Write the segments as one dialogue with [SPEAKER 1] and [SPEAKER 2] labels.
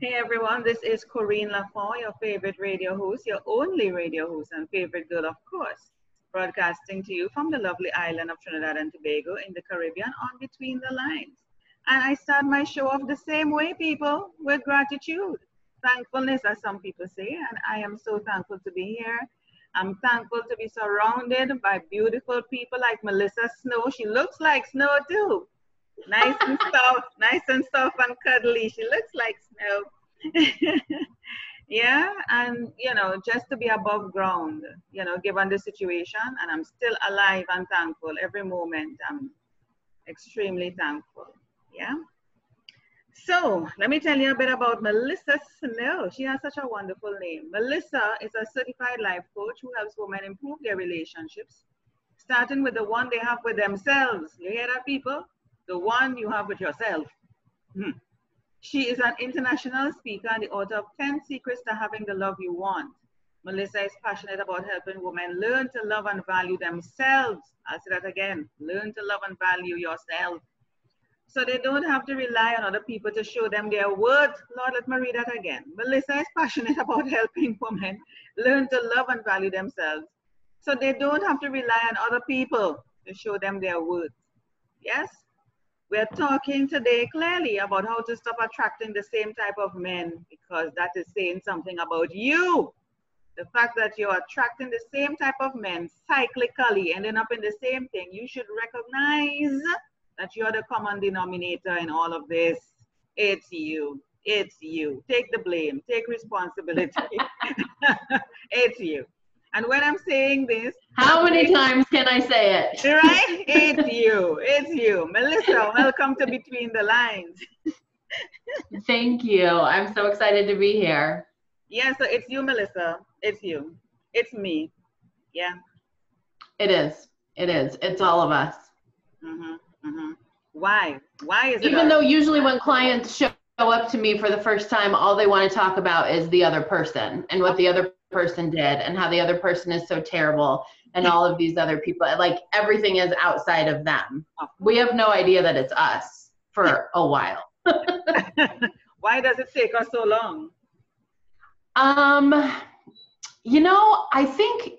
[SPEAKER 1] Hey everyone, this is Corinne Lafont, your favorite radio host, your only radio host and favorite girl, of course, broadcasting to you from the lovely island of Trinidad and Tobago in the Caribbean on Between the Lines. And I start my show off the same way, people, with gratitude, thankfulness, as some people say. And I am so thankful to be here. I'm thankful to be surrounded by beautiful people like Melissa Snow. She looks like snow too nice and soft, nice and soft and cuddly. She looks like snow. yeah, and you know, just to be above ground, you know, given the situation, and I'm still alive and thankful every moment. I'm extremely thankful. Yeah. So let me tell you a bit about Melissa Snow. She has such a wonderful name. Melissa is a certified life coach who helps women improve their relationships, starting with the one they have with themselves. You hear that, people? The one you have with yourself. Hmm. She is an international speaker and the author of 10 Secrets to Having the Love You Want. Melissa is passionate about helping women learn to love and value themselves. I'll say that again learn to love and value yourself. So they don't have to rely on other people to show them their worth. Lord, let me read that again. Melissa is passionate about helping women learn to love and value themselves. So they don't have to rely on other people to show them their worth. Yes? We're talking today clearly about how to stop attracting the same type of men because that is saying something about you. The fact that you're attracting the same type of men cyclically, ending up in the same thing, you should recognize that you're the common denominator in all of this. It's you. It's you. Take the blame. Take responsibility. it's you. And when I'm saying this,
[SPEAKER 2] how many times can I say it?
[SPEAKER 1] Right? It's you. It's you. Melissa, welcome to Between the Lines.
[SPEAKER 2] Thank you. I'm so excited to be here.
[SPEAKER 1] Yeah, so it's you, Melissa. It's you. It's me. Yeah.
[SPEAKER 2] It is. It is. It's all of us.
[SPEAKER 1] Mm-hmm. Mm-hmm. Why? Why is it?
[SPEAKER 2] Even though usually when clients show up to me for the first time, all they want to talk about is the other person and what the other person did and how the other person is so terrible and all of these other people like everything is outside of them. We have no idea that it's us for a while.
[SPEAKER 1] Why does it take us so long?
[SPEAKER 2] Um you know i think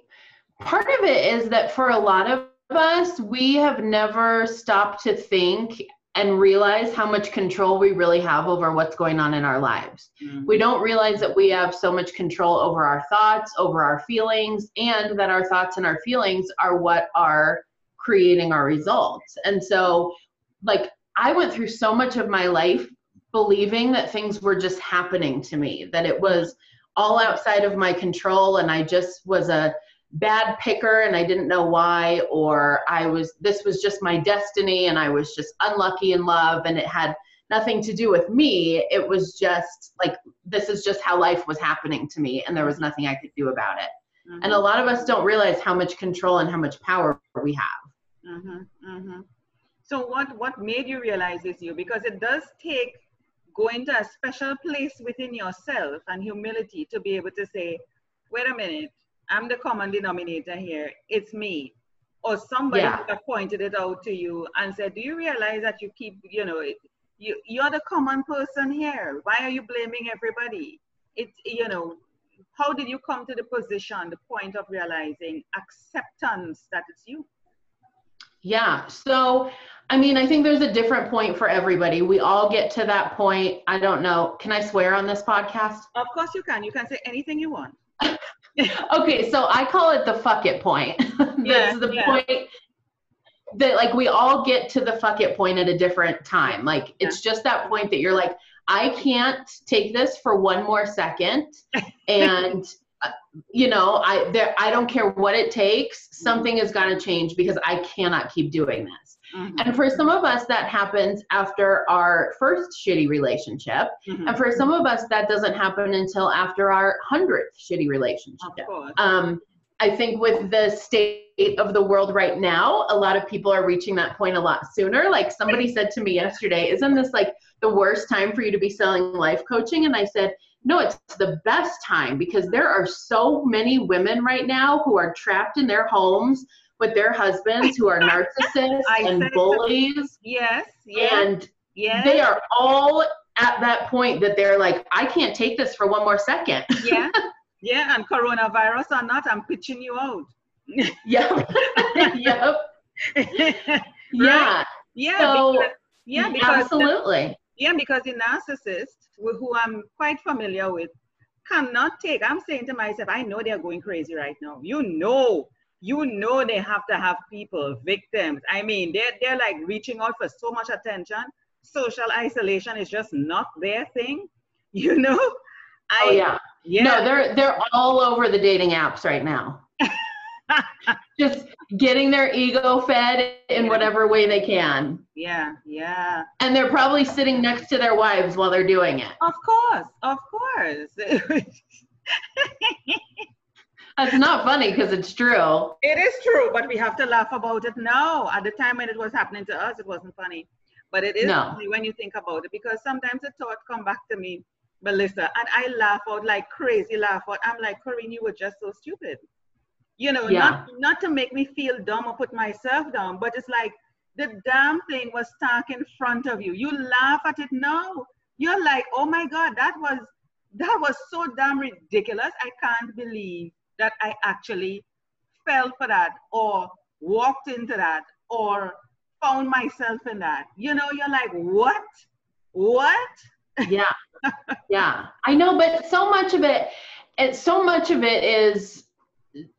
[SPEAKER 2] part of it is that for a lot of us we have never stopped to think and realize how much control we really have over what's going on in our lives. Mm-hmm. We don't realize that we have so much control over our thoughts, over our feelings, and that our thoughts and our feelings are what are creating our results. And so, like, I went through so much of my life believing that things were just happening to me, that it was all outside of my control, and I just was a bad picker and I didn't know why, or I was, this was just my destiny and I was just unlucky in love and it had nothing to do with me. It was just like, this is just how life was happening to me and there was nothing I could do about it. Mm-hmm. And a lot of us don't realize how much control and how much power we have.
[SPEAKER 1] Mm-hmm. Mm-hmm. So what, what made you realize this you? Because it does take going to a special place within yourself and humility to be able to say, wait a minute, I'm the common denominator here. It's me. Or somebody yeah. pointed it out to you and said, Do you realize that you keep, you know, you, you're the common person here. Why are you blaming everybody? It's, you know, how did you come to the position, the point of realizing acceptance that it's you?
[SPEAKER 2] Yeah. So, I mean, I think there's a different point for everybody. We all get to that point. I don't know. Can I swear on this podcast?
[SPEAKER 1] Of course you can. You can say anything you want.
[SPEAKER 2] okay, so I call it the fuck it point. That's yeah, the yeah. point that like we all get to the fuck it point at a different time. Like yeah. it's just that point that you're like, I can't take this for one more second, and uh, you know, I there I don't care what it takes. Something is gonna change because I cannot keep doing this. Mm-hmm. And for some of us, that happens after our first shitty relationship. Mm-hmm. And for some of us, that doesn't happen until after our hundredth shitty relationship. Um, I think with the state of the world right now, a lot of people are reaching that point a lot sooner. Like somebody said to me yesterday, Isn't this like the worst time for you to be selling life coaching? And I said, no, it's the best time because there are so many women right now who are trapped in their homes with their husbands who are narcissists and bullies.
[SPEAKER 1] Yes,
[SPEAKER 2] yes. And yes. they are all at that point that they're like, I can't take this for one more second.
[SPEAKER 1] yeah. Yeah. And coronavirus or not, I'm pitching you out.
[SPEAKER 2] yep. yep. Yeah.
[SPEAKER 1] Yeah.
[SPEAKER 2] So,
[SPEAKER 1] because, yeah. Because
[SPEAKER 2] absolutely.
[SPEAKER 1] Yeah, because the narcissist, who I'm quite familiar with, cannot take. I'm saying to myself, I know they're going crazy right now. You know, you know they have to have people, victims. I mean, they're they're like reaching out for so much attention. Social isolation is just not their thing. You know?
[SPEAKER 2] Oh, I, oh yeah. Yeah. No, they're they're all over the dating apps right now. just getting their ego fed in whatever way they can.
[SPEAKER 1] Yeah, yeah.
[SPEAKER 2] And they're probably sitting next to their wives while they're doing it.
[SPEAKER 1] Of course, of course.
[SPEAKER 2] That's not funny because it's true.
[SPEAKER 1] It is true, but we have to laugh about it now. At the time when it was happening to us, it wasn't funny. But it is no. funny when you think about it because sometimes the thought come back to me, Melissa, and I laugh out like crazy laugh out. I'm like, Corinne, you were just so stupid you know yeah. not not to make me feel dumb or put myself down but it's like the damn thing was stuck in front of you you laugh at it now you're like oh my god that was that was so damn ridiculous i can't believe that i actually fell for that or walked into that or found myself in that. You know you're like what? What?
[SPEAKER 2] Yeah. Yeah. I know but so much of it and so much of it is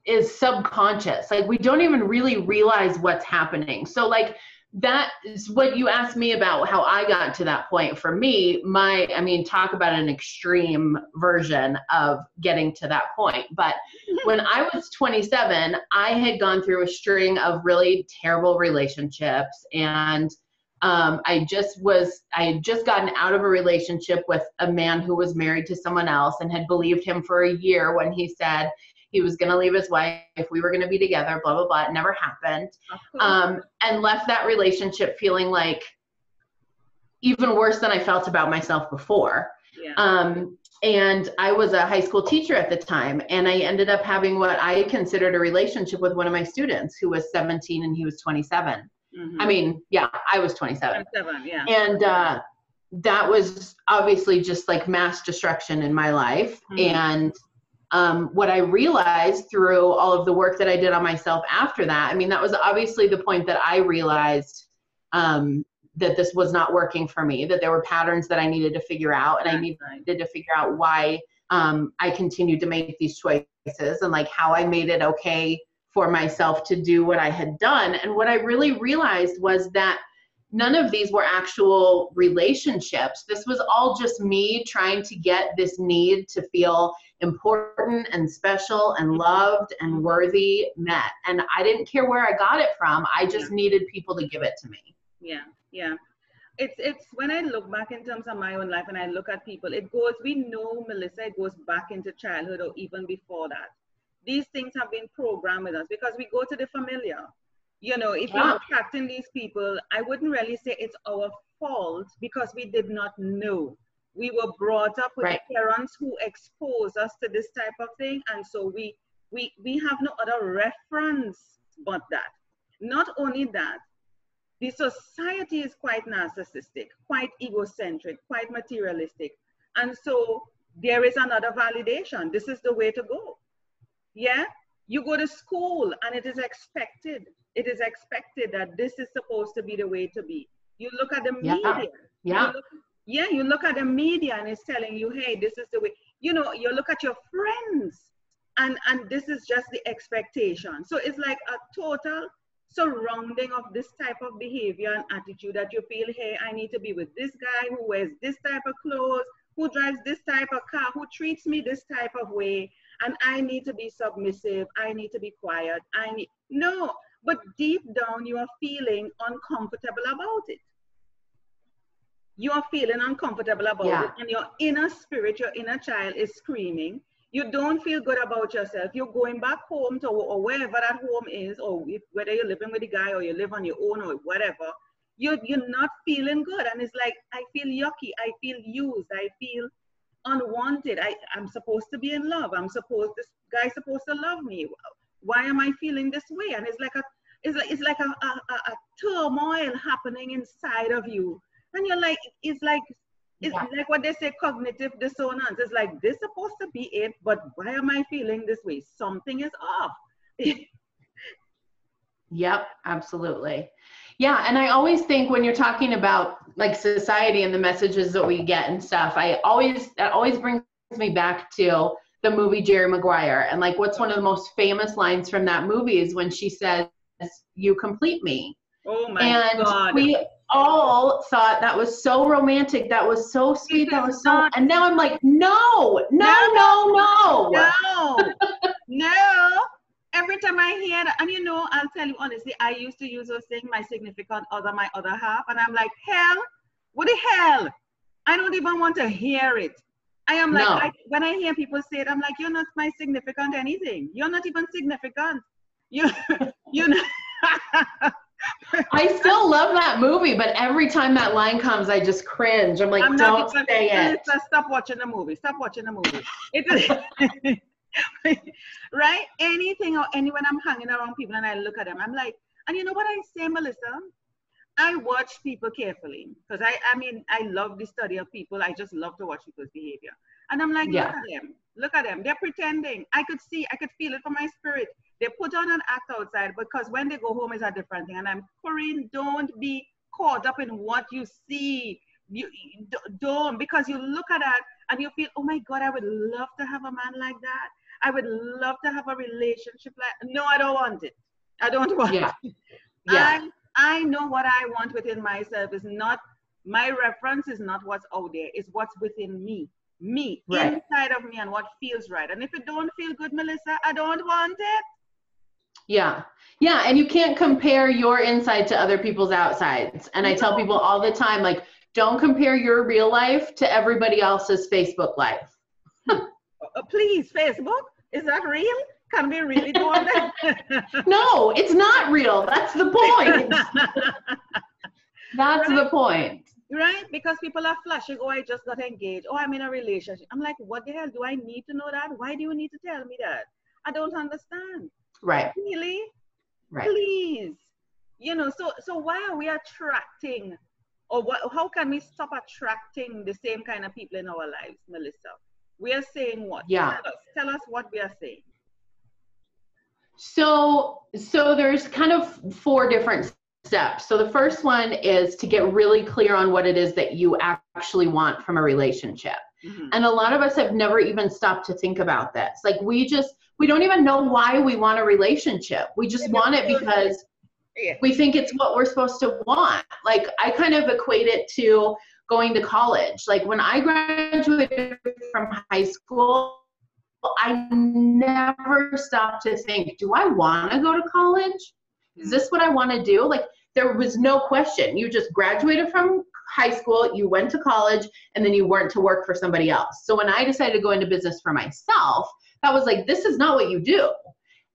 [SPEAKER 2] is subconscious. Like we don't even really realize what's happening. So like that is what you asked me about how I got to that point. For me, my I mean, talk about an extreme version of getting to that point. But when I was 27, I had gone through a string of really terrible relationships and um, I just was, I had just gotten out of a relationship with a man who was married to someone else and had believed him for a year when he said, he was going to leave his wife if we were going to be together blah blah blah it never happened um, and left that relationship feeling like even worse than i felt about myself before yeah. um, and i was a high school teacher at the time and i ended up having what i considered a relationship with one of my students who was 17 and he was 27 mm-hmm. i mean yeah i was 27 27 yeah and uh, that was obviously just like mass destruction in my life mm-hmm. and um, what I realized through all of the work that I did on myself after that, I mean, that was obviously the point that I realized um, that this was not working for me, that there were patterns that I needed to figure out, and I needed to figure out why um, I continued to make these choices and like how I made it okay for myself to do what I had done. And what I really realized was that none of these were actual relationships. This was all just me trying to get this need to feel important and special and loved and worthy met. And I didn't care where I got it from. I just yeah. needed people to give it to me.
[SPEAKER 1] Yeah, yeah. It's it's when I look back in terms of my own life and I look at people, it goes, we know Melissa, it goes back into childhood or even before that. These things have been programmed with us because we go to the familiar you know, if we're attracting these people, I wouldn't really say it's our fault because we did not know. We were brought up with right. parents who exposed us to this type of thing, and so we we we have no other reference but that. Not only that, the society is quite narcissistic, quite egocentric, quite materialistic, and so there is another validation. This is the way to go. Yeah, you go to school and it is expected it is expected that this is supposed to be the way to be. You look at the yeah. media.
[SPEAKER 2] Yeah.
[SPEAKER 1] You look, yeah, you look at the media and it's telling you, hey, this is the way. You know, you look at your friends and and this is just the expectation. So it's like a total surrounding of this type of behavior and attitude that you feel, hey, I need to be with this guy who wears this type of clothes, who drives this type of car, who treats me this type of way, and I need to be submissive. I need to be quiet. I need no but deep down you are feeling uncomfortable about it. You are feeling uncomfortable about yeah. it, and your inner spirit, your inner child is screaming. You don't feel good about yourself. You're going back home to or wherever that home is, or if, whether you're living with a guy or you live on your own or whatever. You're, you're not feeling good, and it's like I feel yucky. I feel used. I feel unwanted. I, I'm supposed to be in love. I'm supposed this guy's supposed to love me why am I feeling this way? And it's like a it's like it's like a, a, a turmoil happening inside of you. And you're like, it's like it's yeah. like what they say cognitive dissonance. It's like this supposed to be it, but why am I feeling this way? Something is off.
[SPEAKER 2] yep, absolutely. Yeah, and I always think when you're talking about like society and the messages that we get and stuff, I always that always brings me back to the movie Jerry Maguire. And like what's one of the most famous lines from that movie is when she says, You complete me.
[SPEAKER 1] Oh my
[SPEAKER 2] and
[SPEAKER 1] God.
[SPEAKER 2] we all thought that was so romantic. That was so sweet. That was so and now I'm like, no, no, no, no.
[SPEAKER 1] No. no. Every time I hear that, and you know, I'll tell you honestly, I used to use those things, my significant other, my other half, and I'm like, hell, what the hell? I don't even want to hear it. I am like, no. I, when I hear people say it, I'm like, you're not my significant anything. You're not even significant. You, you know.
[SPEAKER 2] I still love that movie, but every time that line comes, I just cringe. I'm like, I'm don't even, say it.
[SPEAKER 1] Stop watching the movie. Stop watching the movie. It, right? Anything or anyone I'm hanging around people and I look at them, I'm like, and you know what I say, Melissa? I watch people carefully because I, I mean, I love the study of people. I just love to watch people's behavior. And I'm like, yeah. look at them. Look at them. They're pretending. I could see, I could feel it from my spirit. They put on an act outside because when they go home it's a different thing. And I'm, Corinne, don't be caught up in what you see. You don't because you look at that and you feel, oh my God, I would love to have a man like that. I would love to have a relationship like. No, I don't want it. I don't want
[SPEAKER 2] yeah.
[SPEAKER 1] it.
[SPEAKER 2] Yeah.
[SPEAKER 1] I, I know what I want within myself is not my reference is not what's out there, it's what's within me. Me, right. inside of me, and what feels right. And if it don't feel good, Melissa, I don't want it.
[SPEAKER 2] Yeah. Yeah. And you can't compare your inside to other people's outsides. And I tell people all the time, like, don't compare your real life to everybody else's Facebook life.
[SPEAKER 1] uh, please, Facebook, is that real? Can we really do that?
[SPEAKER 2] no, it's not real. That's the point. That's right? the point.
[SPEAKER 1] Right? Because people are flashing, oh, I just got engaged. Oh, I'm in a relationship. I'm like, what the hell? Do I need to know that? Why do you need to tell me that? I don't understand.
[SPEAKER 2] Right.
[SPEAKER 1] Really?
[SPEAKER 2] Right.
[SPEAKER 1] Please. You know, so so why are we attracting or what, how can we stop attracting the same kind of people in our lives, Melissa? We are saying what?
[SPEAKER 2] Yeah.
[SPEAKER 1] Tell us, tell us what we are saying.
[SPEAKER 2] So, so there's kind of four different steps. So the first one is to get really clear on what it is that you actually want from a relationship. Mm-hmm. And a lot of us have never even stopped to think about this. Like we just we don't even know why we want a relationship. We just want it because we think it's what we're supposed to want. Like I kind of equate it to going to college. Like when I graduated from high school, I never stopped to think, do I want to go to college? Is this what I want to do? Like there was no question. You just graduated from high school, you went to college, and then you weren't to work for somebody else. So when I decided to go into business for myself, that was like, this is not what you do.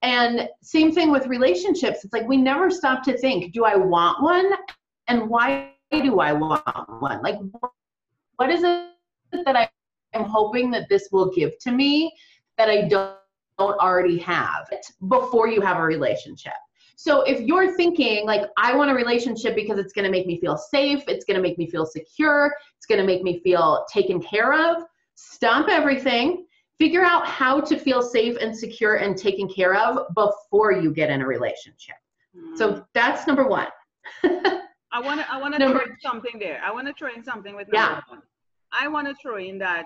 [SPEAKER 2] And same thing with relationships. It's like we never stop to think, do I want one? And why do I want one? Like, what is it that I am hoping that this will give to me that I don't, don't already have before you have a relationship? So if you're thinking like I want a relationship because it's going to make me feel safe, it's going to make me feel secure, it's going to make me feel taken care of, stop everything, figure out how to feel safe and secure and taken care of before you get in a relationship. Mm. So that's number 1.
[SPEAKER 1] I want to I want to throw in something there. I want to throw in something with yeah. One. I want to throw in that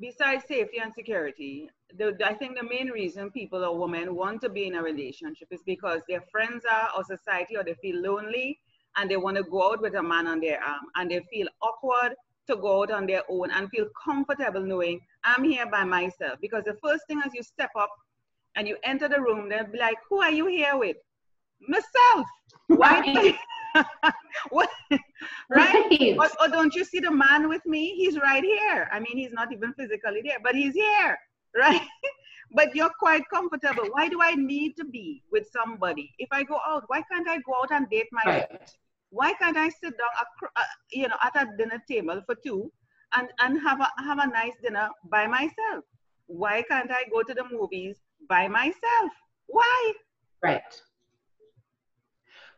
[SPEAKER 1] besides safety and security, the, I think the main reason people or women want to be in a relationship is because their friends are or society or they feel lonely and they want to go out with a man on their arm and they feel awkward to go out on their own and feel comfortable knowing I'm here by myself. Because the first thing as you step up and you enter the room, they'll be like, Who are you here with? Myself. Why? what? right? Or, or, don't you see the man with me? He's right here. I mean, he's not even physically there, but he's here, right? but you're quite comfortable. Why do I need to be with somebody? If I go out, why can't I go out and date my right. Why can't I sit down, you know, at a dinner table for two and, and have a have a nice dinner by myself? Why can't I go to the movies by myself? Why?
[SPEAKER 2] Right.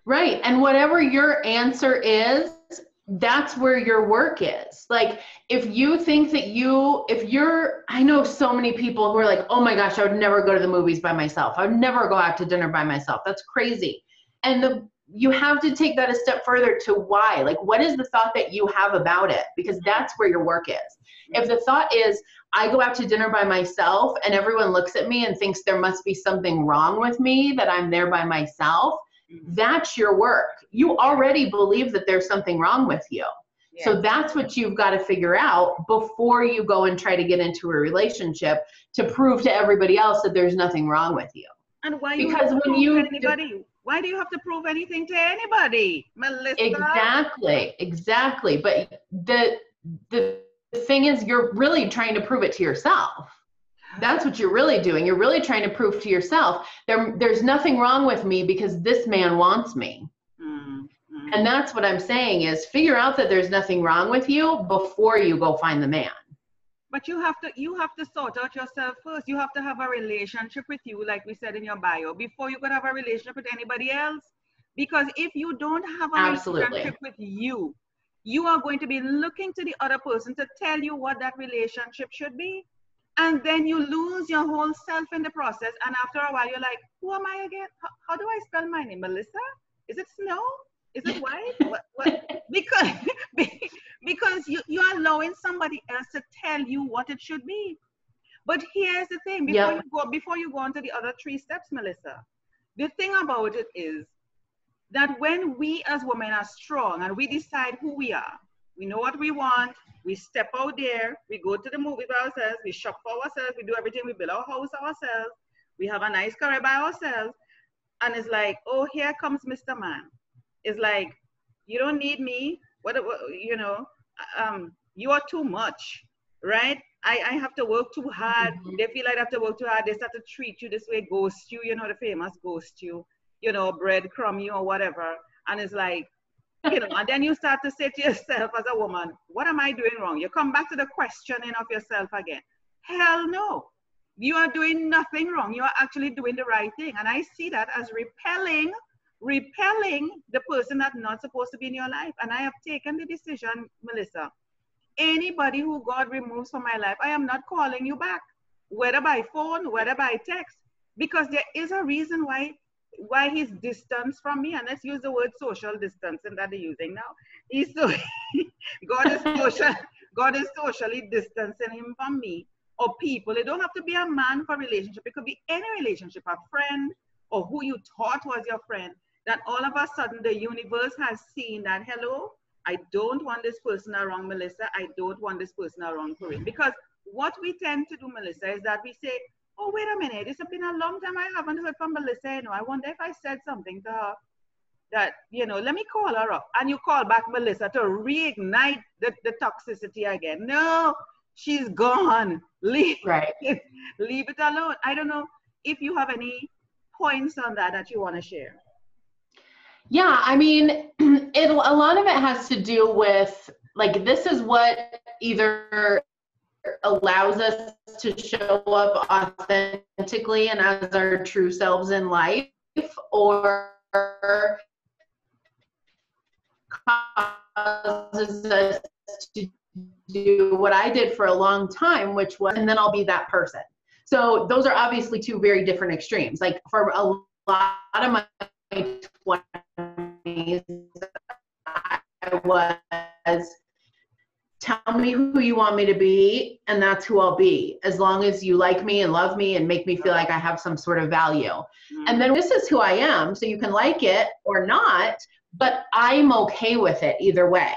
[SPEAKER 2] Right. And whatever your answer is, that's where your work is. Like if you think that you if you're I know so many people who are like, "Oh my gosh, I would never go to the movies by myself. I would never go out to dinner by myself." That's crazy. And the you have to take that a step further to why. Like what is the thought that you have about it? Because that's where your work is. If the thought is I go out to dinner by myself and everyone looks at me and thinks there must be something wrong with me that I'm there by myself, Mm-hmm. that's your work. You already believe that there's something wrong with you. Yeah. So that's what you've got to figure out before you go and try to get into a relationship to prove to everybody else that there's nothing wrong with you.
[SPEAKER 1] And why because when you anybody, why do you have to prove anything to anybody, Melissa?
[SPEAKER 2] Exactly, exactly. But the the thing is, you're really trying to prove it to yourself that's what you're really doing you're really trying to prove to yourself there, there's nothing wrong with me because this man wants me. And that's what i'm saying is figure out that there's nothing wrong with you before you go find the man
[SPEAKER 1] but you have to you have to sort out yourself first you have to have a relationship with you like we said in your bio before you could have a relationship with anybody else because if you don't have a Absolutely. relationship with you you are going to be looking to the other person to tell you what that relationship should be and then you lose your whole self in the process. And after a while, you're like, who am I again? How, how do I spell my name? Melissa? Is it Snow? Is it white? what, what? Because, because you, you're allowing somebody else to tell you what it should be. But here's the thing before, yep. you go, before you go on to the other three steps, Melissa, the thing about it is that when we as women are strong and we decide who we are, we know what we want, we step out there, we go to the movie by ourselves, we shop for ourselves, we do everything, we build our house ourselves, we have a nice car by ourselves. And it's like, oh, here comes Mr. Man. It's like, you don't need me. What, you know, um, you are too much, right? I, I have to work too hard. Mm-hmm. They feel like I have to work too hard. They start to treat you this way, ghost you, you know, the famous ghost you, you know, breadcrumb you or whatever. And it's like, you know, and then you start to say to yourself as a woman, what am I doing wrong? You come back to the questioning of yourself again. Hell no. You are doing nothing wrong. You are actually doing the right thing. And I see that as repelling, repelling the person that's not supposed to be in your life. And I have taken the decision, Melissa. Anybody who God removes from my life, I am not calling you back, whether by phone, whether by text, because there is a reason why why he's distanced from me, and let's use the word social distancing that they're using now. He's so God is social, God is socially distancing him from me or people. It don't have to be a man for relationship. It could be any relationship, a friend or who you thought was your friend. That all of a sudden the universe has seen that hello, I don't want this person around Melissa. I don't want this person around Corinne. Because what we tend to do, Melissa, is that we say, oh, wait a minute, it's been a long time I haven't heard from Melissa. You know, I wonder if I said something to her that, you know, let me call her up. And you call back Melissa to reignite the, the toxicity again. No, she's gone. Leave, right. it, leave it alone. I don't know if you have any points on that that you want to share.
[SPEAKER 2] Yeah, I mean, it, a lot of it has to do with like this is what either allows us to show up authentically and as our true selves in life or causes us to do what I did for a long time, which was, and then I'll be that person. So those are obviously two very different extremes. Like for a lot of my 20s, I was tell me who you want me to be and that's who i'll be. As long as you like me and love me and make me feel like i have some sort of value. Mm-hmm. and then this is who i am so you can like it or not but i'm okay with it either way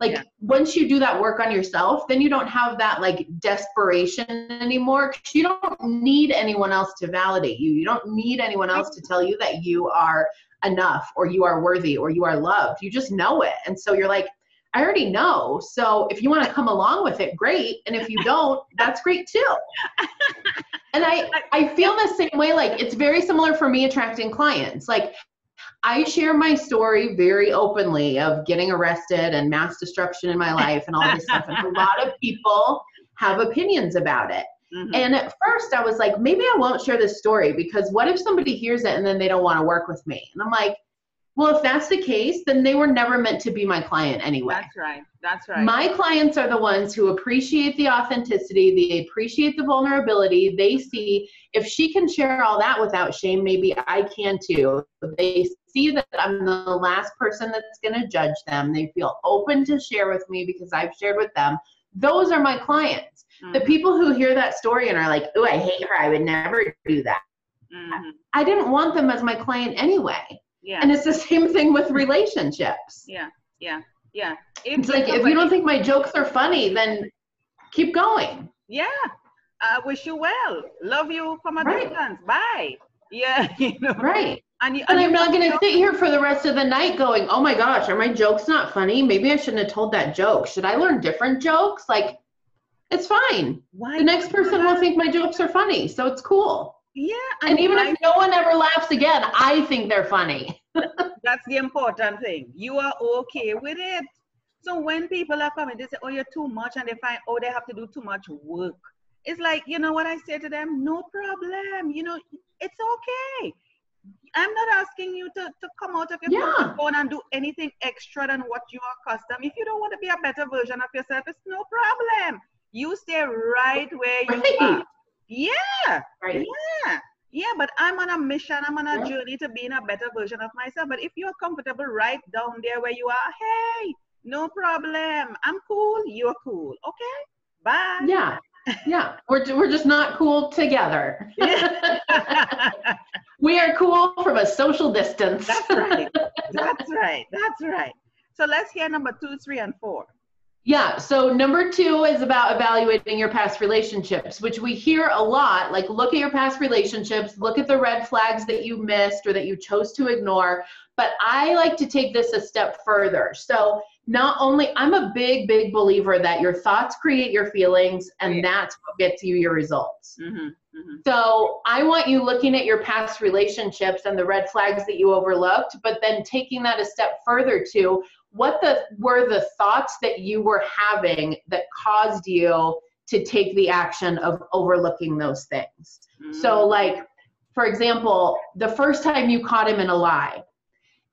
[SPEAKER 2] like yeah. once you do that work on yourself then you don't have that like desperation anymore because you don't need anyone else to validate you you don't need anyone else to tell you that you are enough or you are worthy or you are loved you just know it and so you're like I already know. So if you want to come along with it, great. And if you don't, that's great too. And I, I feel the same way. Like it's very similar for me attracting clients. Like I share my story very openly of getting arrested and mass destruction in my life and all this stuff. And a lot of people have opinions about it. Mm-hmm. And at first I was like, maybe I won't share this story because what if somebody hears it and then they don't want to work with me? And I'm like, well, if that's the case, then they were never meant to be my client anyway.
[SPEAKER 1] That's right. That's right.
[SPEAKER 2] My clients are the ones who appreciate the authenticity, they appreciate the vulnerability. They see if she can share all that without shame, maybe I can too. They see that I'm the last person that's going to judge them. They feel open to share with me because I've shared with them. Those are my clients. Mm-hmm. The people who hear that story and are like, oh, I hate her. I would never do that. Mm-hmm. I didn't want them as my client anyway.
[SPEAKER 1] Yeah.
[SPEAKER 2] And it's the same thing with relationships.
[SPEAKER 1] Yeah. Yeah. Yeah.
[SPEAKER 2] If it's like if you don't think my jokes are funny, then keep going.
[SPEAKER 1] Yeah. I wish you well. Love you from a right. distance. Bye. Yeah.
[SPEAKER 2] You know? Right. And, you, and, and I'm not going to sit here for the rest of the night going, oh my gosh, are my jokes not funny? Maybe I shouldn't have told that joke. Should I learn different jokes? Like, it's fine. Why the next person will think my jokes are funny, so it's cool.
[SPEAKER 1] Yeah.
[SPEAKER 2] And, and even I, if no one ever laughs again, I think they're funny.
[SPEAKER 1] that's the important thing. You are okay with it. So when people are coming, they say, oh, you're too much, and they find, oh, they have to do too much work. It's like, you know what I say to them? No problem. You know, it's okay. I'm not asking you to, to come out of your yeah. phone and do anything extra than what you are accustomed. If you don't want to be a better version of yourself, it's no problem. You stay right where you right. are. Yeah. Right. Yeah. Yeah, but I'm on a mission. I'm on a yeah. journey to being a better version of myself. But if you're comfortable right down there where you are, hey, no problem. I'm cool. You're cool. Okay. Bye.
[SPEAKER 2] Yeah. Yeah. We're, we're just not cool together. we are cool from a social distance.
[SPEAKER 1] That's right. That's right. That's right. So let's hear number two, three, and four.
[SPEAKER 2] Yeah. So number two is about evaluating your past relationships, which we hear a lot. Like, look at your past relationships, look at the red flags that you missed or that you chose to ignore. But I like to take this a step further. So, not only, I'm a big, big believer that your thoughts create your feelings, and that's what gets you your results. Mm-hmm, mm-hmm. So, I want you looking at your past relationships and the red flags that you overlooked, but then taking that a step further to what the were the thoughts that you were having that caused you to take the action of overlooking those things mm-hmm. so like for example the first time you caught him in a lie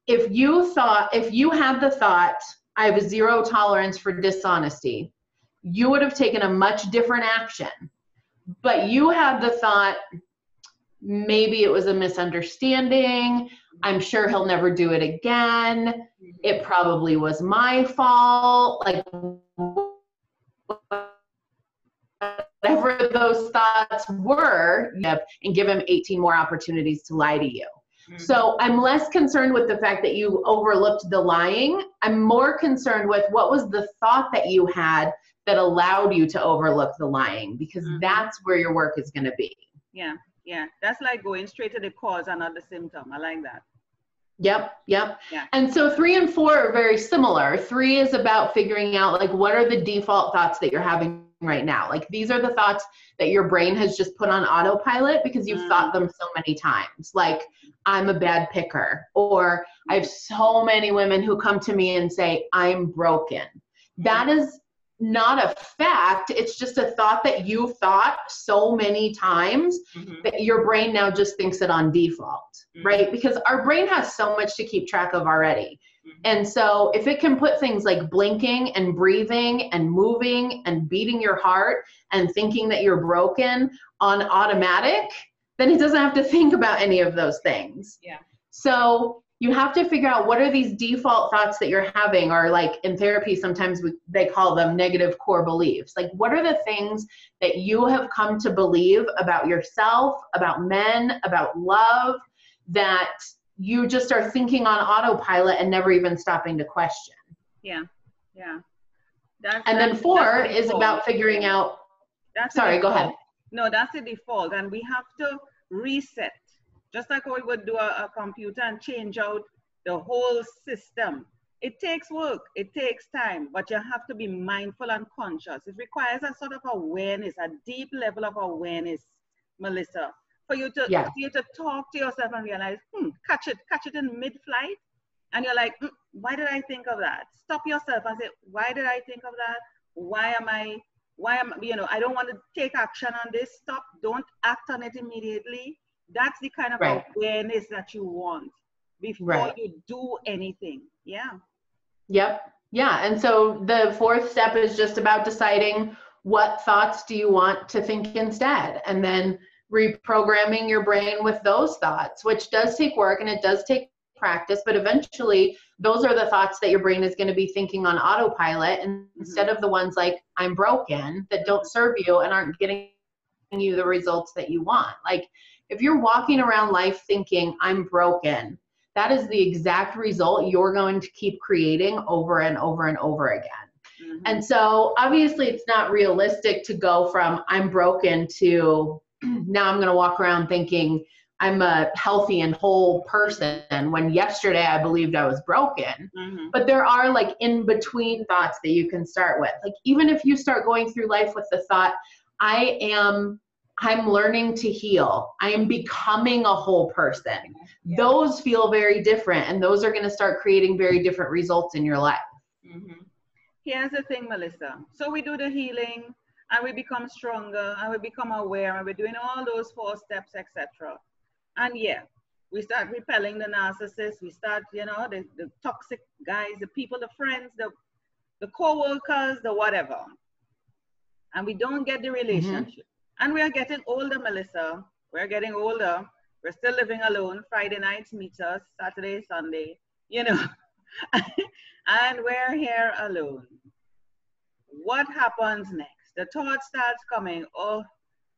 [SPEAKER 2] if you thought if you had the thought i have a zero tolerance for dishonesty you would have taken a much different action but you had the thought maybe it was a misunderstanding I'm sure he'll never do it again. Mm-hmm. It probably was my fault. Like, whatever those thoughts were, and give him 18 more opportunities to lie to you. Mm-hmm. So I'm less concerned with the fact that you overlooked the lying. I'm more concerned with what was the thought that you had that allowed you to overlook the lying because mm-hmm. that's where your work is going to be.
[SPEAKER 1] Yeah, yeah. That's like going straight to the cause and not the symptom. I like that.
[SPEAKER 2] Yep, yep. Yeah. And so three and four are very similar. Three is about figuring out like what are the default thoughts that you're having right now. Like these are the thoughts that your brain has just put on autopilot because you've mm. thought them so many times. Like I'm a bad picker or I have so many women who come to me and say I'm broken. That is not a fact. It's just a thought that you thought so many times mm-hmm. that your brain now just thinks it on default, mm-hmm. right? Because our brain has so much to keep track of already. Mm-hmm. And so if it can put things like blinking and breathing and moving and beating your heart and thinking that you're broken on automatic, then it doesn't have to think about any of those things.
[SPEAKER 1] Yeah.
[SPEAKER 2] So you have to figure out what are these default thoughts that you're having or like in therapy sometimes we, they call them negative core beliefs. Like what are the things that you have come to believe about yourself about men about love that you just are thinking on autopilot and never even stopping to question?
[SPEAKER 1] Yeah yeah.
[SPEAKER 2] That's, and then four is about figuring out that's sorry go ahead.
[SPEAKER 1] no that's the default. And we have to reset just like how we would do a, a computer and change out the whole system. It takes work, it takes time, but you have to be mindful and conscious. It requires a sort of awareness, a deep level of awareness, Melissa, for you to, yeah. for you to talk to yourself and realize, hmm, catch it, catch it in mid-flight, and you're like, hmm, why did I think of that? Stop yourself and say, why did I think of that? Why am I, why am, you know, I don't want to take action on this. Stop, don't act on it immediately that's the kind of right. awareness that you want. before
[SPEAKER 2] Right.
[SPEAKER 1] you do anything. Yeah.
[SPEAKER 2] Yep. Yeah. And so the fourth step is just about deciding what thoughts do you want to think instead and then reprogramming your brain with those thoughts, which does take work and it does take practice, but eventually those are the thoughts that your brain is going to be thinking on autopilot and mm-hmm. instead of the ones like I'm broken that don't serve you and aren't getting you the results that you want. Like if you're walking around life thinking I'm broken, that is the exact result you're going to keep creating over and over and over again.
[SPEAKER 1] Mhm.
[SPEAKER 2] And so obviously it's not realistic to go from I'm broken to now I'm going to walk around thinking I'm a healthy and whole person when yesterday I believed I was broken.
[SPEAKER 1] Mhm.
[SPEAKER 2] But there are like in between thoughts that you can start with. Like even if you start going through life with the thought I am I'm learning to heal. I am becoming a whole person.
[SPEAKER 1] Yeah.
[SPEAKER 2] Those feel very different and those are going to start creating very different results in your life.
[SPEAKER 1] Mhm. Here's the thing, Melissa. So we do the healing and we become stronger and we become aware and we're doing all those four steps, etc. And yeah, we start repelling the narcissists. We start, you know, the, the toxic guys, the people, the friends, the the co-workers, the whatever. And we don't get the relationship. And we are getting older, Melissa. We're getting older. We're still living alone. Friday nights meet us, Saturday, Sunday, you know. and we're here alone. What happens next? The thought starts coming, oh,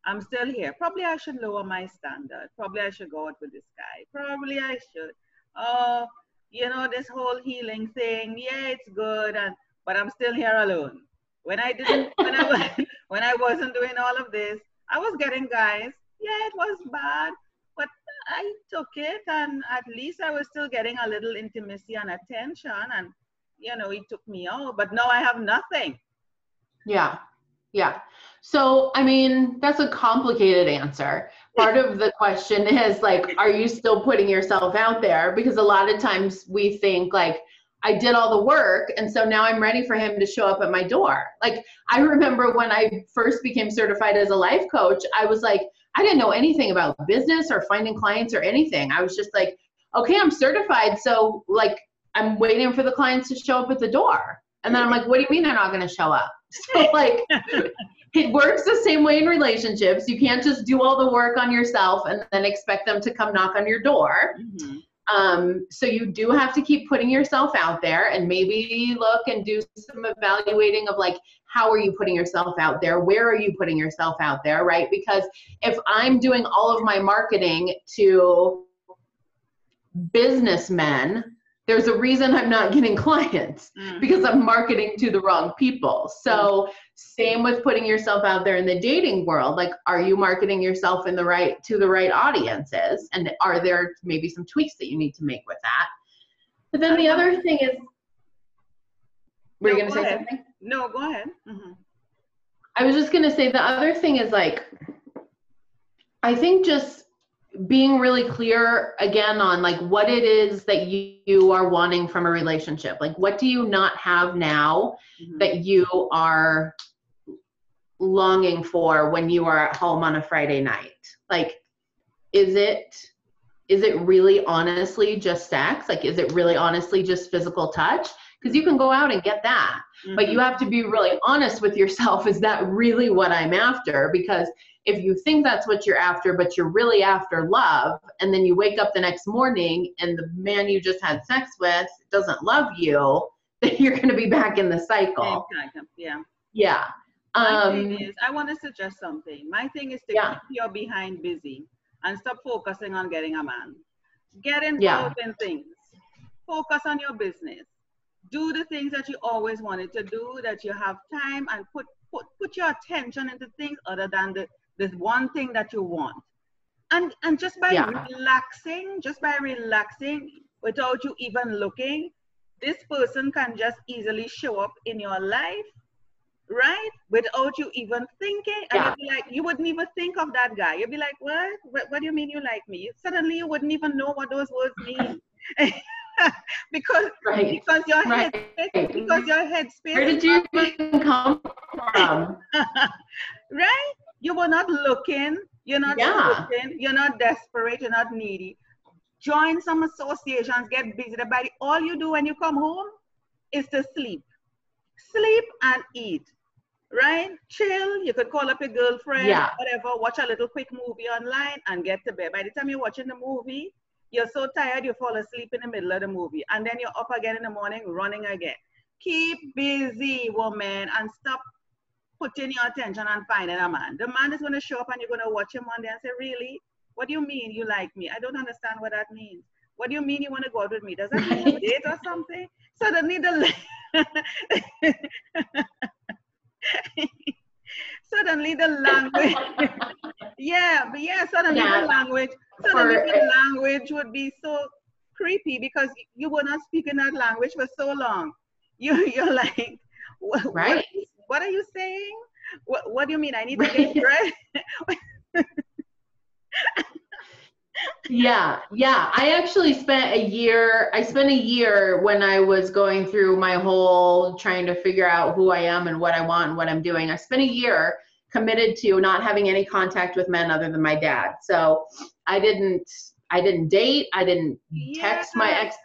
[SPEAKER 1] I'm still here. Probably I should lower my standard. Probably I should go out with this guy. Probably I should. Oh, you know, this whole healing thing, yeah, it's good, and but I'm still here alone. When I didn't, when I was, when I wasn't doing all of this, I was getting guys. Yeah, it was bad, but I took it, and at least I was still getting a little intimacy and attention, and you know, he took me out. But now I have nothing.
[SPEAKER 2] Yeah. Yeah. So, I mean, that's a complicated answer. Part of the question is like, are you still putting yourself out there? Because a lot of times we think like, I did all the work and so now I'm ready for him to show up at my door. Like, I remember when I first became certified as a life coach, I was like, I didn't know anything about business or finding clients or anything. I was just like, okay, I'm certified. So, like, I'm waiting for the clients to show up at the door. And then I'm like, what do you mean they're not going to show up? So, like, it works the same way in relationships. You can't just do all the work on yourself and then expect them to come knock on your door.
[SPEAKER 1] Mhm.
[SPEAKER 2] Um, so you do have to keep putting yourself out there and maybe look and do some evaluating of like, how are you putting yourself out there? Where are you putting yourself out there? Right? Because if I'm doing all of my marketing to businessmen, there's a reason I'm not getting clients
[SPEAKER 1] Mhm.
[SPEAKER 2] because I'm marketing to the wrong people. So same with putting yourself out there in the dating world. Like, are you marketing yourself in the right to the right audiences? And are there maybe some tweaks that you need to make with that? But then the other thing is, were you gonna
[SPEAKER 1] go
[SPEAKER 2] say
[SPEAKER 1] ahead.
[SPEAKER 2] something?
[SPEAKER 1] No, go ahead. Mhm.
[SPEAKER 2] I was just gonna say the other thing is like, I think just being really clear again on like what it is that you, you are wanting from a relationship. Like, what do you not have now
[SPEAKER 1] Mhm.
[SPEAKER 2] that you are longing for when you are at home on a Friday night? Like, is it is it really honestly just sex? Like, is it really honestly just physical touch? Because you can go out and get that but you
[SPEAKER 1] Mhm.
[SPEAKER 2] have to be really honest with yourself is that really what i'm after because if you think that's what you're after but you're really after love and then you wake up the next morning and the man you just had sex with doesn't love you then you're going to be back in the cycle
[SPEAKER 1] Yeah.
[SPEAKER 2] yeah
[SPEAKER 1] My
[SPEAKER 2] um
[SPEAKER 1] thing is, I want to suggest something. My thing is to
[SPEAKER 2] Yeah.
[SPEAKER 1] keep your behind busy and stop focusing on getting a man. Get
[SPEAKER 2] Yeah.
[SPEAKER 1] involved in things. Focus on your business. Do the things that you always wanted to do, that you have time, and put put put your attention into things other than the this one thing that you want. And and just by
[SPEAKER 2] Yeah.
[SPEAKER 1] relaxing, just by relaxing without you even looking, this person can just easily show up in your life right? Without you even thinking, and
[SPEAKER 2] Yeah.
[SPEAKER 1] you'd be like, you wouldn't even think of that guy. You'd be like, what? What, what do you mean you like me? Suddenly, you wouldn't even know what those words mean, because
[SPEAKER 2] right
[SPEAKER 1] because your head
[SPEAKER 2] right
[SPEAKER 1] because your head space.
[SPEAKER 2] where did you even come from
[SPEAKER 1] right? You were not looking. You're not
[SPEAKER 2] Yeah.
[SPEAKER 1] looking. You're not desperate. You're not needy. join some associations, get busy. By all you do when you come home is to sleep, sleep and eat. Right? Chill. You could call up a girlfriend, yeah. whatever, watch a little quick movie online and get to bed. By the time you're watching the movie, you're so tired you fall asleep in the middle of the movie. And then you're up again in the morning running again. Keep busy, woman, and stop putting your attention on finding a man. The man is going to show up and you're going to watch him one day and say, Really? What do you mean you like me? I don't understand what that means. What do you mean you want to go out with me? Does that mean a date or something? Suddenly the suddenly the language yeah, but yeah, suddenly yeah. the language suddenly For, the language would be so creepy because you were not speaking that language for so long. You you're like what, right. what, what are you saying? What, what do you mean? I need to get bread?
[SPEAKER 2] yeah, yeah. I actually spent a year, I spent a year when I was going through my whole trying to figure out who I am and what I want and what I'm doing. I spent a year committed to not having any contact with men other than my dad. So I didn't I didn't date, I didn't text yeah. my ex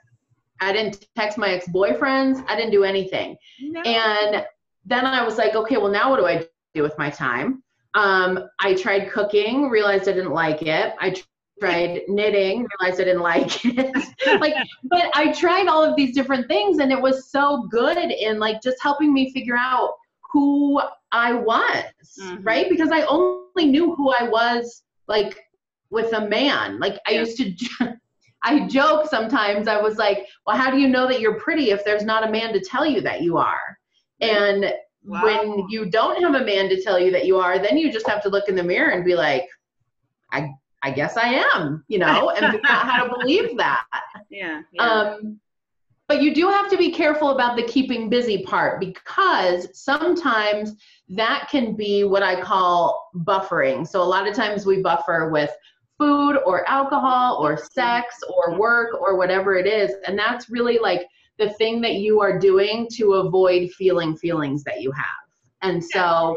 [SPEAKER 2] I didn't text my ex-boyfriends, I didn't do anything. No. And then I was like, okay, well, now what do I do with my time? Um, I tried cooking, realized I didn't like it. I tried knitting, realized I didn't like it. like, but I tried all of these different things, and it was so good in like just helping me figure out who I was, mm-hmm. right? Because I only knew who I was like with a man. Like I used to. I joke sometimes. I was like, "Well, how do you know that you're pretty if there's not a man to tell you that you are?" And wow. when you don't have a man to tell you that you are, then you just have to look in the mirror and be like, I I guess I am, you know, and figure out how to believe that.
[SPEAKER 1] Yeah. yeah. Um,
[SPEAKER 2] but you do have to be careful about the keeping busy part because sometimes that can be what I call buffering. So a lot of times we buffer with food or alcohol or sex or work or whatever it is. And that's really like the thing that you are doing to avoid feeling feelings that you have. And so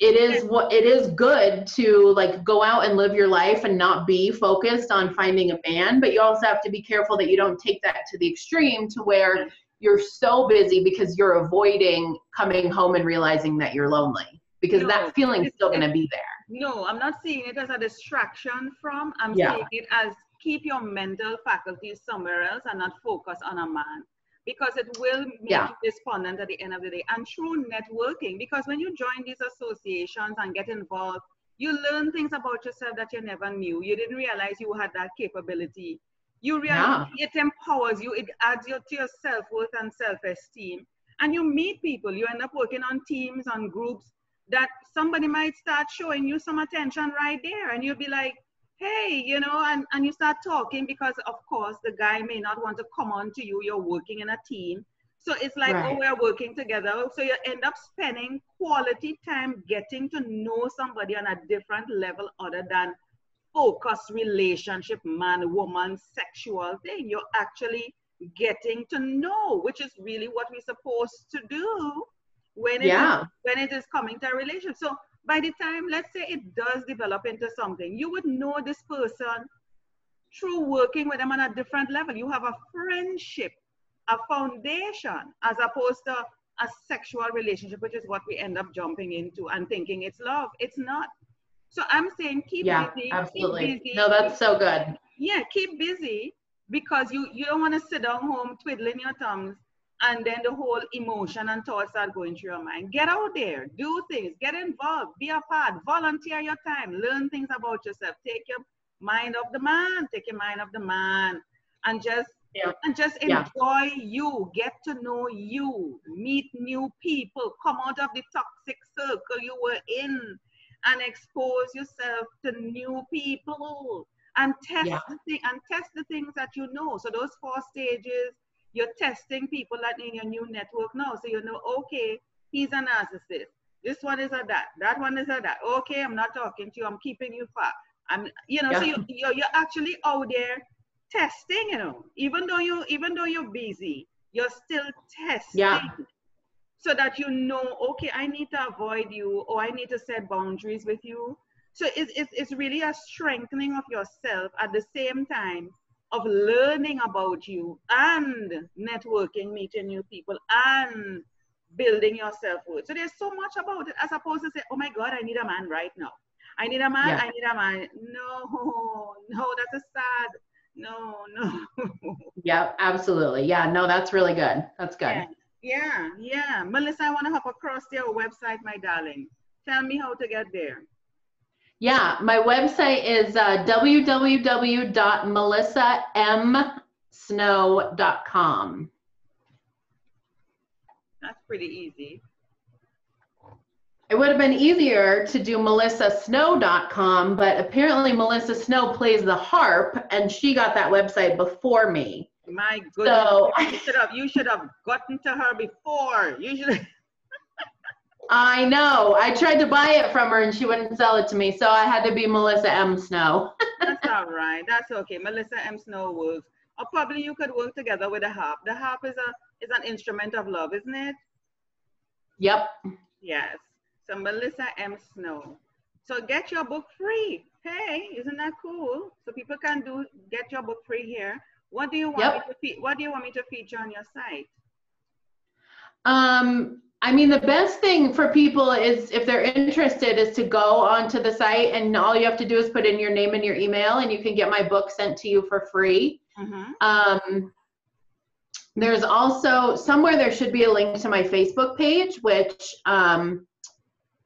[SPEAKER 2] it is what it is good to like go out and live your life and not be focused on finding a man, but you also have to be careful that you don't take that to the extreme to where you're so busy because you're avoiding coming home and realizing that you're lonely because no, that feeling's still going to be there.
[SPEAKER 1] No, I'm not seeing it as a distraction from. I'm yeah. seeing it as keep your mental faculties somewhere else and not focus on a man because it will make yeah. you despondent at the end of the day. And through networking, because when you join these associations and get involved, you learn things about yourself that you never knew. You didn't realize you had that capability. You realize yeah. it empowers you, it adds you to your self worth and self esteem. And you meet people, you end up working on teams, on groups that somebody might start showing you some attention right there. And you'll be like, hey, you know, and, and you start talking because, of course, the guy may not want to come on to you. You're working in a team. So it's like, oh, right. oh, we're working together. So you end up spending quality time getting to know somebody on a different level other than focus relationship, man, woman, sexual thing. You're actually getting to know, which is really what we're supposed to do when it, yeah. is, when it is coming to a relationship. So by the time, let's say it does develop into something, you would know this person through working with them on a different level. You have a friendship, a foundation, as opposed to a sexual relationship, which is what we end up jumping into and thinking it's love. It's not. So I'm saying keep
[SPEAKER 2] yeah,
[SPEAKER 1] busy.
[SPEAKER 2] Absolutely. Keep busy. No, that's so good.
[SPEAKER 1] Yeah, keep busy because you, you don't want to sit down home twiddling your thumbs and then the whole emotion and thoughts are going through your mind. Get out there, do things, get involved, be a part, volunteer your time, learn things about yourself, take your mind of the man, take your mind of the man, and just yeah. and just enjoy yeah. you, get to know you, meet new people, come out of the toxic circle you were in, and expose yourself to new people and test yeah. the thing and test the things that you know. So those four stages you're testing people that in your new network now. So you know, okay, he's a narcissist. This one is a that. That one is a that. Okay, I'm not talking to you. I'm keeping you far. I'm, you know, yeah. so you, you're, you're actually out there testing, you know, even though you, even though you're busy, you're still testing.
[SPEAKER 2] Yeah.
[SPEAKER 1] So that you know, okay, I need to avoid you or I need to set boundaries with you. So it's, it's, it's really a strengthening of yourself at the same time of learning about you and networking, meeting new people, and building your self worth. So there's so much about it as opposed to say, oh my God, I need a man right now. I need a man, yeah. I need a man. No, no, that's a sad. No, no.
[SPEAKER 2] yeah, absolutely. Yeah, no, that's really good. That's good.
[SPEAKER 1] Yeah, yeah. yeah. Melissa, I want to hop across your website, my darling. Tell me how to get there.
[SPEAKER 2] Yeah, my website is uh, www.melissamsnow.com.
[SPEAKER 1] That's pretty easy.
[SPEAKER 2] It would have been easier to do melissasnow.com, but apparently Melissa Snow plays the harp and she got that website before me.
[SPEAKER 1] My goodness. So, you should have you should have gotten to her before. You should
[SPEAKER 2] I know. I tried to buy it from her and she wouldn't sell it to me, so I had to be Melissa M. Snow.
[SPEAKER 1] That's all right. That's okay. Melissa M. Snow works. Or probably you could work together with a harp. The harp is a is an instrument of love, isn't it?
[SPEAKER 2] Yep.
[SPEAKER 1] Yes. So Melissa M. Snow. So get your book free. Hey, isn't that cool? So people can do get your book free here. What do you want yep. me to what do you want me to feature on your site?
[SPEAKER 2] Um, I mean, the best thing for people is if they're interested is to go onto the site and all you have to do is put in your name and your email and you can get my book sent to you for free. Mm-hmm. Um, there's also somewhere there should be a link to my Facebook page, which um,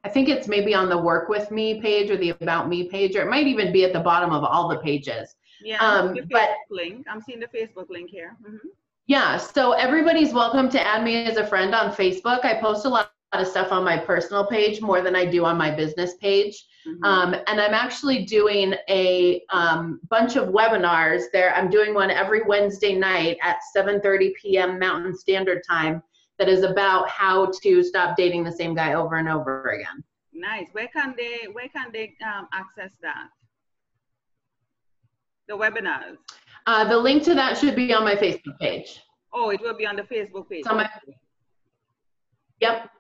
[SPEAKER 2] I think it's maybe on the work with me page or the about me page, or it might even be at the bottom of all the pages.
[SPEAKER 1] Yeah, um, but link. I'm seeing the Facebook link here. Mm-hmm.
[SPEAKER 2] Yeah, so everybody's welcome to add me as a friend on Facebook. I post a lot of stuff on my personal page more than I do on my business page. Mm-hmm. Um, and I'm actually doing a um, bunch of webinars there. I'm doing one every Wednesday night at 7:30 p.m. Mountain Standard Time that is about how to stop dating the same guy over and over again.
[SPEAKER 1] Nice. Where can they where can they um, access that? The webinars.
[SPEAKER 2] Uh, the link to that should be on my Facebook page.
[SPEAKER 1] Oh, it will be on the Facebook page.
[SPEAKER 2] My, yep.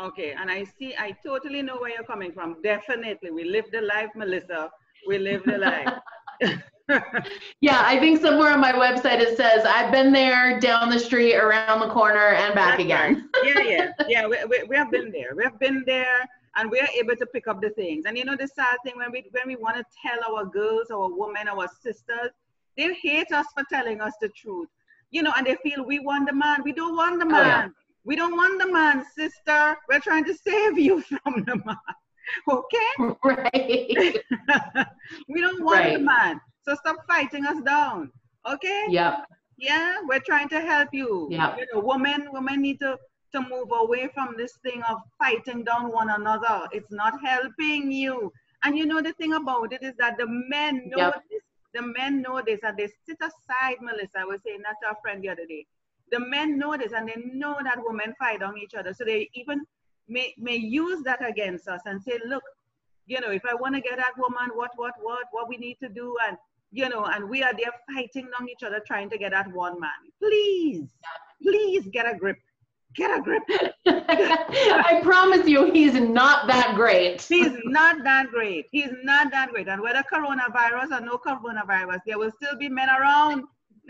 [SPEAKER 1] Okay, and I see, I totally know where you're coming from. Definitely, we live the life, Melissa. We live the life.
[SPEAKER 2] yeah, I think somewhere on my website it says I've been there, down the street, around the corner, and back That's again.
[SPEAKER 1] Right. Yeah, yeah, yeah. We, we, we have been there. We have been there, and we are able to pick up the things. And you know the sad thing when we when we want to tell our girls, our women, our sisters, they hate us for telling us the truth. You know, and they feel we want the man. We don't want the man. Oh, yeah. We don't want the man, sister. We're trying to save you from the man. Okay?
[SPEAKER 2] Right.
[SPEAKER 1] we don't want right. the man. So stop fighting us down. Okay?
[SPEAKER 2] Yeah.
[SPEAKER 1] Yeah, we're trying to help you.
[SPEAKER 2] Yeah.
[SPEAKER 1] You know, women, women need to, to move away from this thing of fighting down one another. It's not helping you. And you know the thing about it is that the men know yep. this. The men know this and they sit aside, Melissa. I was saying that to a friend the other day the men know this and they know that women fight on each other. So they even may, may use that against us and say, look, you know, if I want to get that woman, what, what, what, what we need to do. And, you know, and we are there fighting on each other, trying to get that one man. Please, please get a grip. Get a grip.
[SPEAKER 2] I promise you, he's not that great.
[SPEAKER 1] He's not that great. He's not that great. And whether coronavirus or no coronavirus, there will still be men around.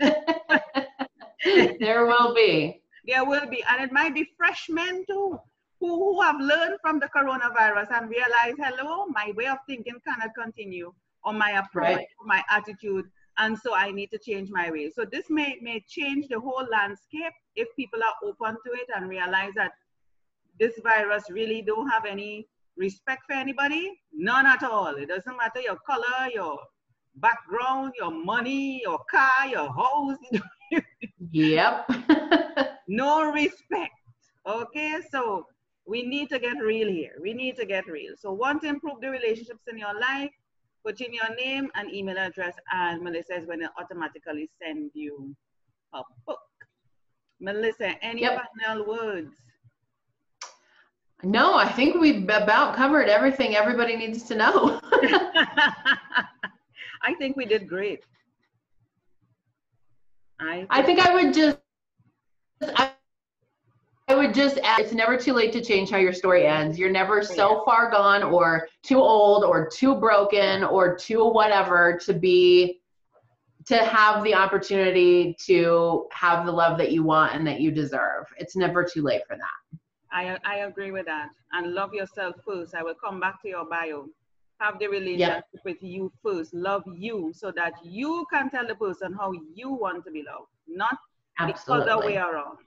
[SPEAKER 2] there will be.
[SPEAKER 1] There will be. And it might be freshmen too, who, who have learned from the coronavirus and realize, hello, my way of thinking cannot continue, or my approach, right. my attitude. And so I need to change my way. So this may, may change the whole landscape if people are open to it and realize that this virus really don't have any respect for anybody. None at all. It doesn't matter your color, your background, your money, your car, your house.
[SPEAKER 2] yep.
[SPEAKER 1] no respect. Okay, so we need to get real here. We need to get real. So, want to improve the relationships in your life? Put in your name and email address, and Melissa is going to automatically send you a book. Melissa, any yep. final words?
[SPEAKER 2] No, I think we've about covered everything everybody needs to know.
[SPEAKER 1] I think we did great.
[SPEAKER 2] I, I think I would just I, I would just add, it's never too late to change how your story ends. You're never so far gone or too old or too broken or too whatever to be to have the opportunity to have the love that you want and that you deserve. It's never too late for that.
[SPEAKER 1] I, I agree with that. And love yourself first. I will come back to your bio. Have the relationship yep. with you first. Love you so that you can tell the person how you want to be loved, not Absolutely. the other way around.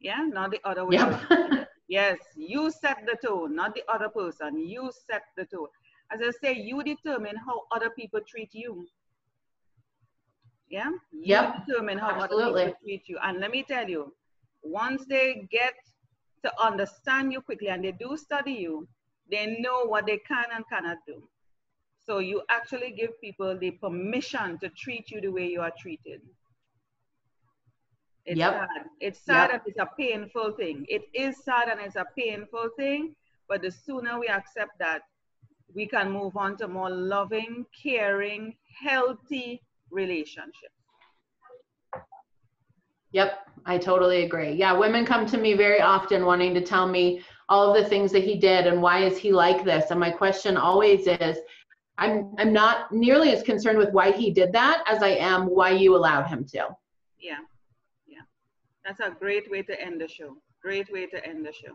[SPEAKER 1] Yeah, not the other way yep. around. yes, you set the tone, not the other person. You set the tone. As I say, you determine how other people treat you. Yeah? You
[SPEAKER 2] yep.
[SPEAKER 1] determine how Absolutely. other people treat you. And let me tell you, once they get to understand you quickly and they do study you, they know what they can and cannot do. So you actually give people the permission to treat you the way you are treated. It's yep. sad. It's sad yep. and it's a painful thing. It is sad and it's a painful thing, but the sooner we accept that, we can move on to more loving, caring, healthy relationships.
[SPEAKER 2] Yep, I totally agree. Yeah, women come to me very often wanting to tell me all of the things that he did and why is he like this? And my question always is I'm I'm not nearly as concerned with why he did that as I am why you allowed him to.
[SPEAKER 1] Yeah. Yeah. That's a great way to end the show. Great way to end the show.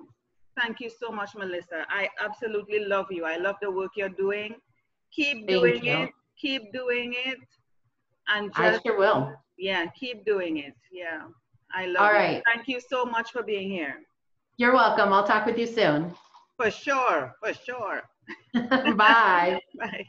[SPEAKER 1] Thank you so much, Melissa. I absolutely love you. I love the work you're doing. Keep doing it. Keep doing it. And just,
[SPEAKER 2] I sure will.
[SPEAKER 1] Yeah, keep doing it. Yeah. I love All it. right. Thank you so much for being here.
[SPEAKER 2] You're welcome. I'll talk with you soon.
[SPEAKER 1] For sure. For sure.
[SPEAKER 2] Bye.
[SPEAKER 1] Bye.